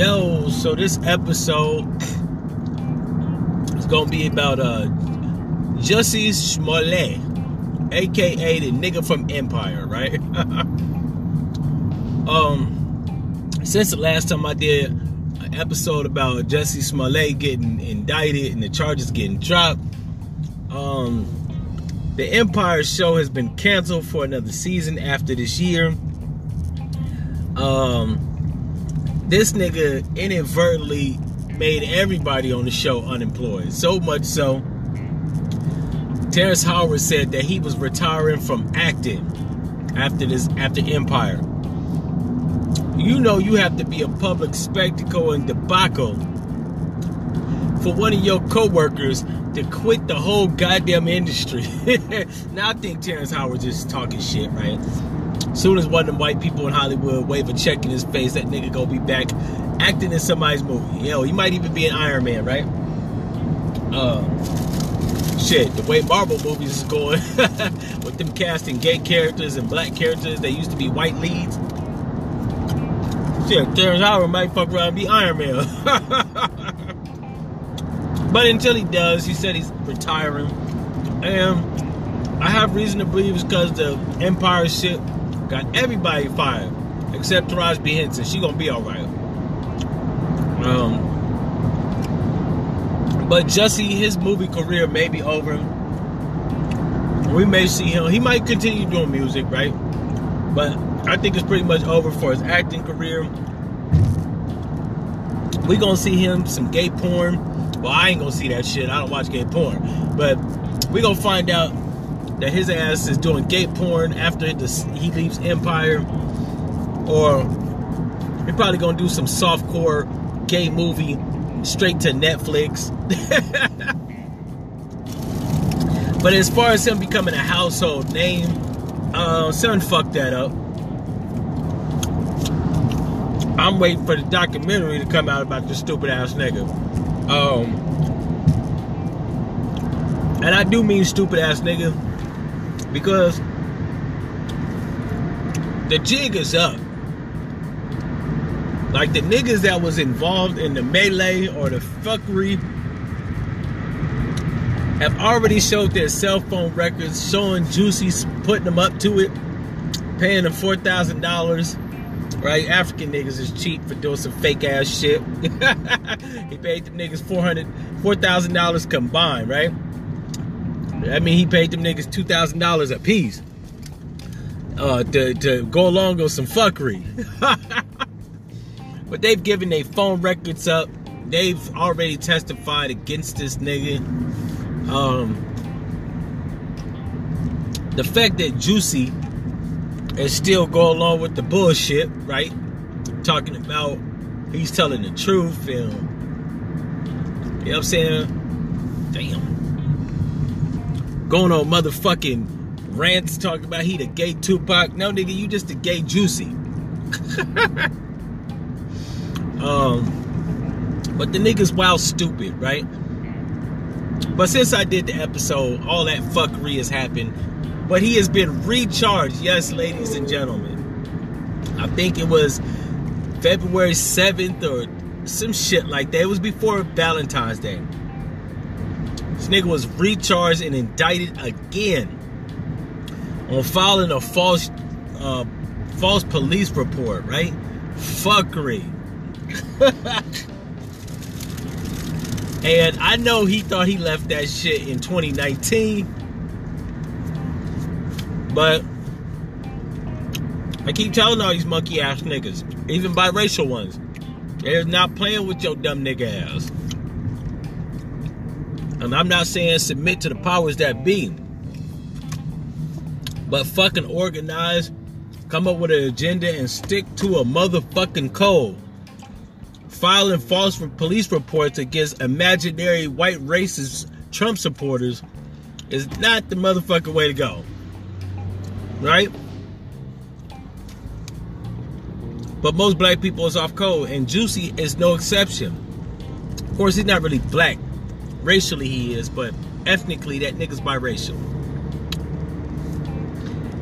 Yo, so this episode is gonna be about uh Jussie Smollett, aka the nigga from Empire, right? um, since the last time I did an episode about Jussie Smollett getting indicted and the charges getting dropped, um, the Empire show has been canceled for another season after this year. Um, this nigga inadvertently made everybody on the show unemployed. So much so, Terrence Howard said that he was retiring from acting after this after Empire. You know you have to be a public spectacle and debacle for one of your co-workers to quit the whole goddamn industry. now I think Terrence Howard just talking shit, right? Soon as one of them white people in Hollywood wave a check in his face, that nigga gonna be back acting in somebody's movie. Yo, he might even be an Iron Man, right? Uh, shit, the way Marvel movies is going with them casting gay characters and black characters that used to be white leads. Shit, Terrence Howard might fuck around and be Iron Man. but until he does, he said he's retiring. And I have reason to believe it's because the Empire shit got everybody fired except Taraji P. Henson. She gonna be all right. Um, but Jussie, his movie career may be over. We may see him. He might continue doing music, right? But I think it's pretty much over for his acting career. We gonna see him some gay porn. Well, I ain't gonna see that shit. I don't watch gay porn. But we gonna find out that his ass is doing gay porn after he leaves Empire, or he probably gonna do some softcore gay movie straight to Netflix. but as far as him becoming a household name, uh, son fucked that up. I'm waiting for the documentary to come out about this stupid ass nigga. Um, and I do mean stupid ass nigga because the jig is up. Like the niggas that was involved in the melee or the fuckery have already showed their cell phone records showing Jussie putting them up to it, paying them four thousand dollars. Right, African niggas is cheap for doing some fake ass shit. he paid them niggas four hundred, four thousand dollars combined, right? I mean, he paid them niggas two thousand dollars a piece uh, to to go along with some fuckery. but they've given their phone records up. They've already testified against this nigga. Um, the fact that Juicy is still going along with the bullshit, right? Talking about he's telling the truth and you know what I'm saying? Damn going on motherfucking rants talking about he the gay Tupac. No, nigga, you just a gay Jussie. um, but the nigga's wild stupid, right? But since I did the episode, all that fuckery has happened. But he has been recharged, yes, ladies and gentlemen. I think it was February 7th or some shit like that. It was before Valentine's Day. Nigga was recharged and indicted again on filing a false uh, false police report, right? Fuckery. and I know he thought he left that shit in 2019. But I keep telling all these monkey ass niggas, even biracial ones, they're not playing with your dumb nigga ass. And I'm not saying submit to the powers that be. But fucking organize, come up with an agenda and stick to a motherfucking code. Filing false police reports against imaginary white racist Trump supporters is not the motherfucking way to go. Right? But most black people is off code, and Juicy is no exception. Of course, he's not really black. Racially, he is, but ethnically, that nigga's biracial.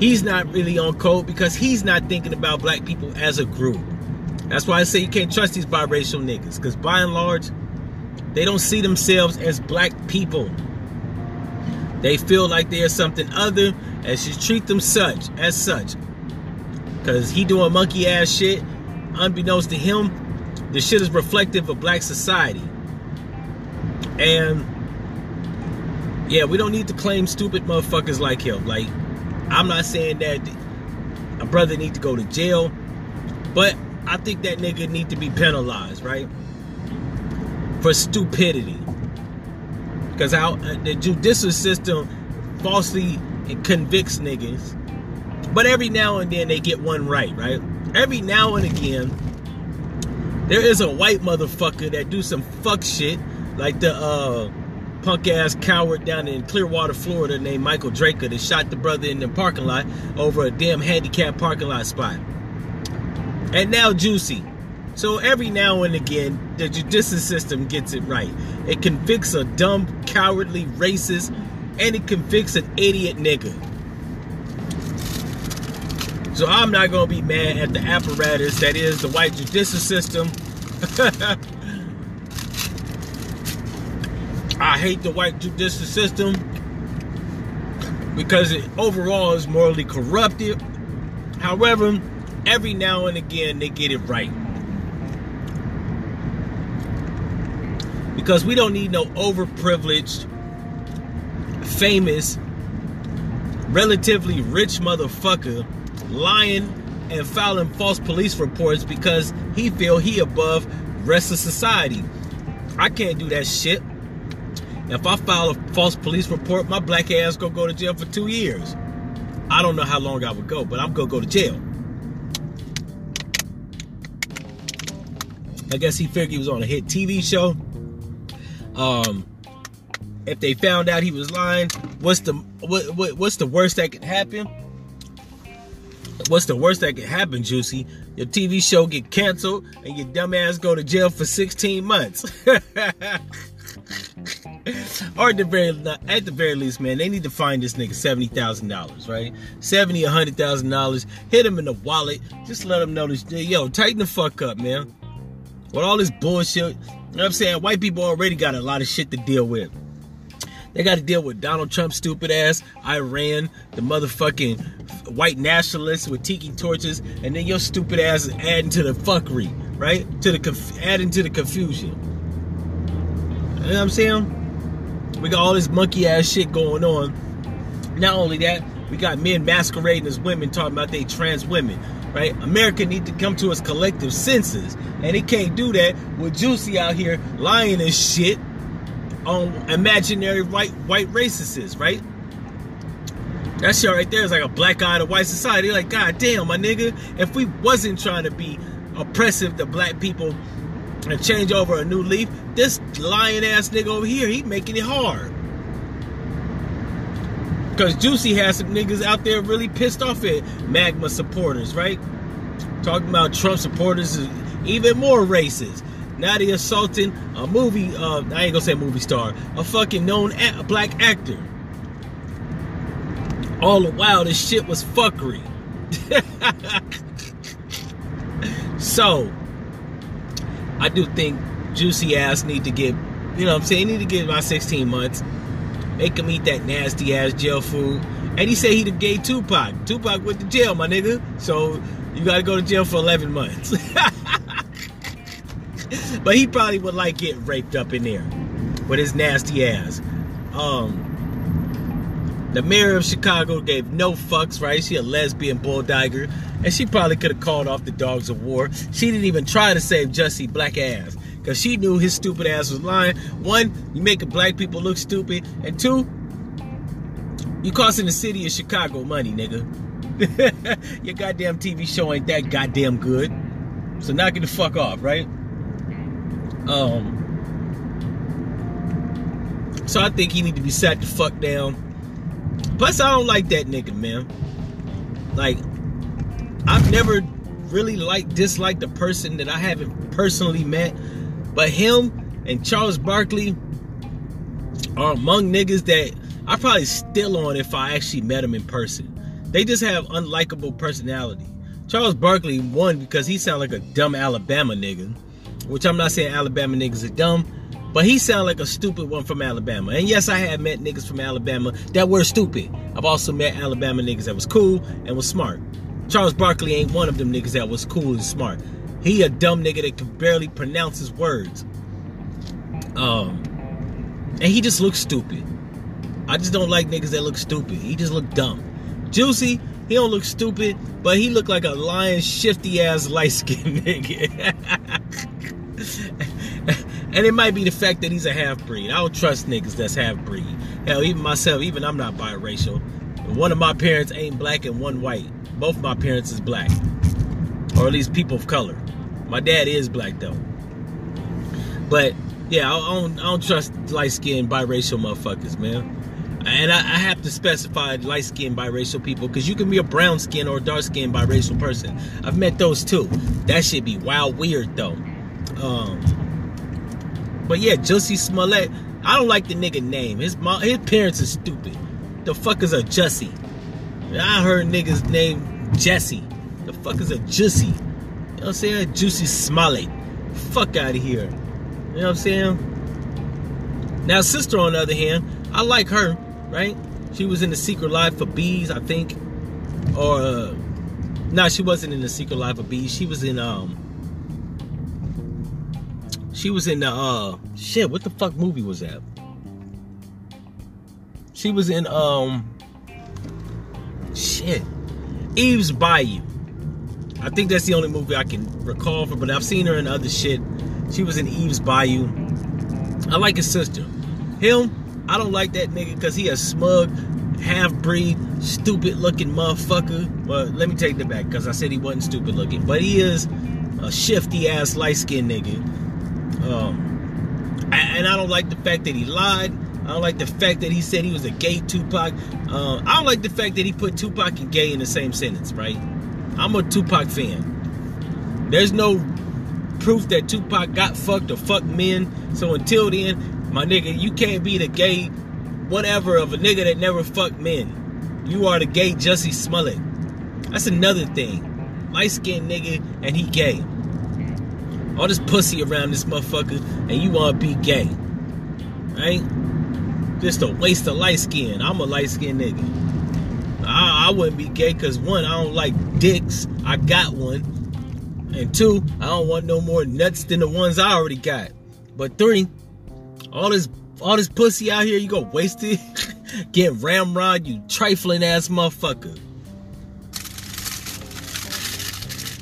He's not really on code because he's not thinking about black people as a group. That's why I say you can't trust these biracial niggas. Because by and large, they don't see themselves as black people. They feel like they are something other and should treat them such as such. Cause he doing monkey ass shit. Unbeknownst to him, the shit is reflective of black society. And yeah, we don't need to claim stupid motherfuckers like him. Like, I'm not saying that a brother need to go to jail, but I think that nigga need to be penalized, right? For stupidity. Because how uh, the judicial system falsely convicts niggas. But every now and then they get one right, right? Every now and again, there is a white motherfucker that do some fuck shit, like the uh, punk ass coward down in Clearwater, Florida, named Michael Drejka that shot the brother in the parking lot over a damn handicapped parking lot spot. And now Juicy. So every now and again, the judicial system gets it right. It convicts a dumb, cowardly, racist, and it convicts an idiot nigga. So I'm not gonna be mad at the apparatus that is the white judicial system. I hate the white judicial system because it overall is morally corrupted. However, every now and again they get it right. Because we don't need no overprivileged, famous, relatively rich motherfucker lying and filing false police reports because he feel he above rest of society. I can't do that shit. If I file a false police report, my black ass gonna go to jail for two years. I don't know how long I would go, but I'm gonna go to jail. I guess he figured he was on a hit TV show. Um, if they found out he was lying, what's the what, what what's the worst that could happen? What's the worst that could happen, Juicy? Your TV show get canceled and your dumbass go to jail for 16 months. or at the very at the very least, man, they need to find this nigga seventy thousand dollars, right? Seventy, a hundred thousand dollars. Hit him in the wallet. Just let him know this. Yo, tighten the fuck up, man. With all this bullshit, you know what I'm saying? White people already got a lot of shit to deal with. They got to deal with Donald Trump's stupid ass, Iran, the motherfucking white nationalists with tiki torches, and then your stupid ass is adding to the fuckery, right? To the conf- adding to the confusion. You know what I'm saying? We got all this monkey ass shit going on. Not only that, we got men masquerading as women talking about they trans women, right? America need to come to its collective senses, and it can't do that with Juicy out here lying and shit on imaginary white white racists, right? That shit right there is like a black eye to white society. Like, god damn, my nigga, if we wasn't trying to be oppressive to black people and change over a new leaf, this lying ass nigga over here, he making it hard. Cause Juicy has some niggas out there really pissed off at MAGA supporters, right? Talking about Trump supporters is even more racist. Now they assaulting a movie, uh, I ain't gonna say movie star, a fucking known a- black actor. All the while, this shit was fuckery. so, I do think Juicy ass need to get, you know what I'm saying, need to get about 16 months. Make him eat that nasty ass jail food. And he said he the gay Tupac. Tupac went to jail, my nigga. So, you gotta go to jail for 11 months. but he probably would like getting raped up in there with his nasty ass. Um, the mayor of Chicago gave no fucks, right? She a lesbian bulldogger, and she probably could have called off the dogs of war. She didn't even try to save Jussie black ass because she knew his stupid ass was lying. One, you making black people look stupid, and two, you costing the city of Chicago money, nigga. Your goddamn TV show ain't that goddamn good, so knock it the fuck off, right? Um. So I think he need to be sat the fuck down. Plus, I don't like that nigga, man. Like, I've never really liked, disliked the person that I haven't personally met. But him and Charles Barkley are among niggas that I probably still on if I actually met them in person. They just have unlikable personality. Charles Barkley won because he sounded like a dumb Alabama nigga. Which I'm not saying Alabama niggas are dumb, but he sounded like a stupid one from Alabama. And yes, I have met niggas from Alabama that were stupid. I've also met Alabama niggas that was cool and was smart. Charles Barkley ain't one of them niggas that was cool and smart. He a dumb nigga that can barely pronounce his words. Um, and he just looks stupid. I just don't like niggas that look stupid. He just look dumb. Juicy, he don't look stupid, but he look like a lion shifty ass light skinned nigga. and it might be the fact that he's a half breed. I don't trust niggas that's half breed. Hell, even myself, even I'm not biracial. One of my parents ain't black and one white. Both my parents is black, or at least people of color. My dad is black though. But yeah, I don't, I don't trust light skinned biracial motherfuckers, man. And I, I have to specify light skinned biracial people because you can be a brown skin or dark skinned biracial person. I've met those too. That should be wild weird though. Um, but yeah, Jussie Smollett. I don't like the nigga name. His mom, his parents are stupid. The fuck is a Jussie? I heard niggas name Jesse. The fuck is a Jussie? You know what I'm saying? Juicy Smollett. Fuck out of here. You know what I'm saying? Now, sister, on the other hand, I like her, right? She was in the Secret Life of Bees, I think. Or, uh, no, she wasn't in the Secret Life of Bees. She was in, um, she was in the, uh, shit, what the fuck movie was that? She was in, um, shit, Eve's Bayou. I think that's the only movie I can recall for, but I've seen her in other shit. She was in Eve's Bayou. I like his sister. Him, I don't like that nigga because he a smug, half breed, stupid looking motherfucker. Well, let me take that back because I said he wasn't stupid looking, but he is a shifty ass light skinned nigga. Um, and I don't like the fact that he lied. I don't like the fact that he said he was a gay Tupac. Uh, I don't like the fact that he put Tupac and gay in the same sentence, right? I'm a Tupac fan. There's no proof that Tupac got fucked or fucked men. So until then, my nigga, you can't be the gay whatever of a nigga that never fucked men. You are the gay Jussie Smollett. That's another thing. Light skinned nigga and he gay. All this pussy around this motherfucker and you wanna be gay. Right? Just a waste of light skin. I'm a light skinned nigga. I, I wouldn't be gay because one, I don't like dicks. I got one. And two, I don't want no more nuts than the ones I already got. But three, all this all this pussy out here, you go waste it. Get ramrod, you trifling ass motherfucker.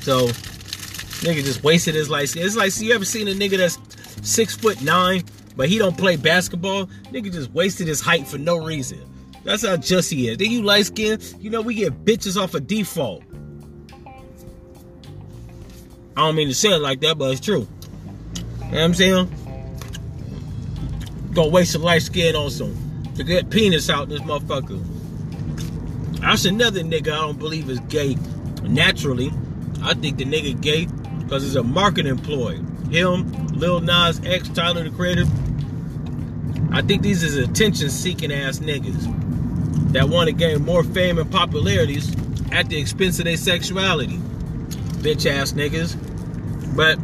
So, nigga just wasted his life. It's like, see, you ever seen a nigga that's six foot nine, but he don't play basketball? Nigga just wasted his height for no reason. That's how Jussie is. Then you light skin, you know we get bitches off a of default. I don't mean to say it like that, but it's true. You know what I'm saying? Gonna waste your light skin on some to get penis out this motherfucker. That's another nigga I don't believe is gay naturally. I think the nigga gay because he's a marketing employee. Him, Lil Nas X, Tyler the Creator. I think these is attention seeking ass niggas that want to gain more fame and popularities at the expense of their sexuality. Bitch ass niggas. But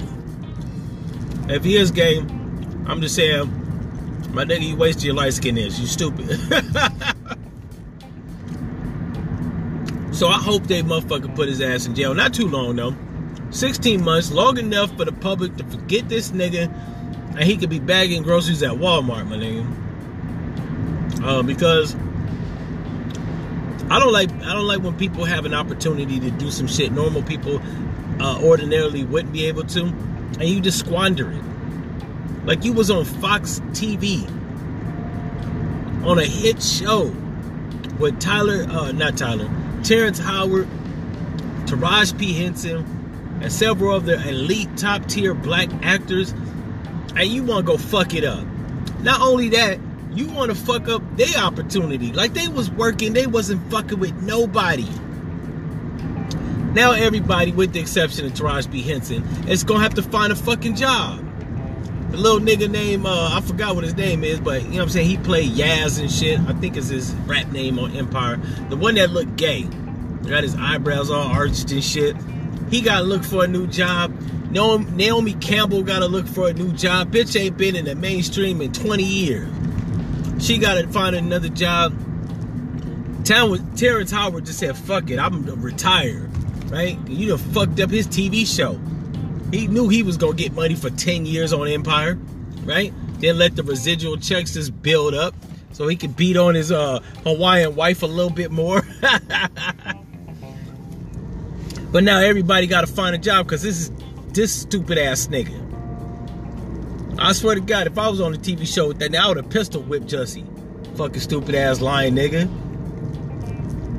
if he is gay, I'm just saying, my nigga, you wasted your light skin is. You stupid. so I hope they motherfucker put his ass in jail. Not too long though. 16 months, long enough for the public to forget this nigga and he could be bagging groceries at Walmart, my nigga. Uh, because I don't like I don't like when people have an opportunity to do some shit normal people uh, ordinarily wouldn't be able to, and you just squander it. Like you was on Fox TV on a hit show with Tyler, uh, not Tyler, Terrence Howard, Taraji P. Henson, and several of the elite top tier black actors, and you want to go fuck it up. Not only that, you want to fuck up their opportunity. Like they was working, they wasn't fucking with nobody. Now everybody, with the exception of Taraji P. Henson, is gonna have to find a fucking job. The little nigga name, uh, I forgot what his name is, but you know what I'm saying? He played Yaz and shit. I think it's his rap name on Empire. The one that looked gay. Got his eyebrows all arched and shit. He got to look for a new job. Naomi Campbell got to look for a new job. Bitch ain't been in the mainstream in 20 years. She got to find another job. Terrence Howard just said, fuck it, I'm retired, right? You done fucked up his TV show. He knew he was gonna get money for 10 years on Empire, right? Then let the residual checks just build up so he could beat on his uh, Hawaiian wife a little bit more. but now everybody gotta find a job because this is this stupid ass nigga. I swear to God, if I was on a TV show with that, I would have pistol whipped Jussie. Fucking stupid ass lying nigga.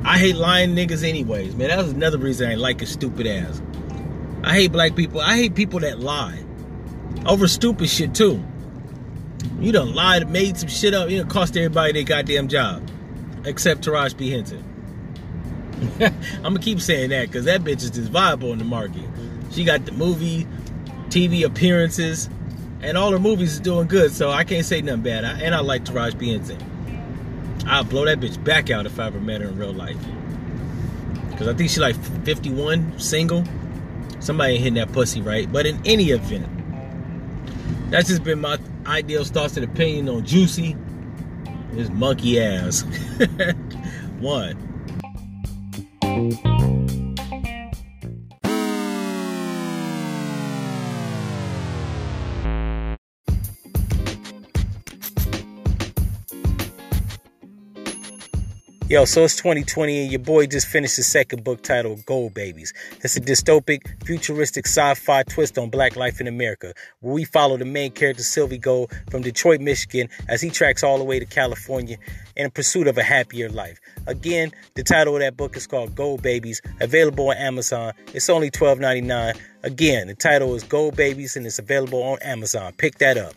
I hate lying niggas anyways, man. That was another reason I ain't like his stupid ass. I hate black people. I hate people that lie. Over stupid shit too. You done lied, made some shit up, you know, cost everybody their goddamn job. Except Taraji P. Henson. I'm gonna keep saying that because that bitch is just viable in the market. She got the movie, TV appearances, and all her movies is doing good, so I can't say nothing bad. I, and I like Taraji P. Henson. I'll blow that bitch back out if I ever met her in real life. Because I think she like 51, single. Somebody ain't hitting that pussy right. But in any event, that's just been my ideal thoughts and opinion on Juicy. His monkey ass. One. Yo, so it's 2020 and your boy just finished his second book titled Gold Babies. It's a dystopic, futuristic sci-fi twist on black life in America, where we follow the main character Sylvie Gold from Detroit, Michigan, as he tracks all the way to California in pursuit of a happier life. Again, the title of that book is called Gold Babies, available on Amazon. It's only $12.99. Again, the title is Gold Babies and it's available on Amazon. Pick that up.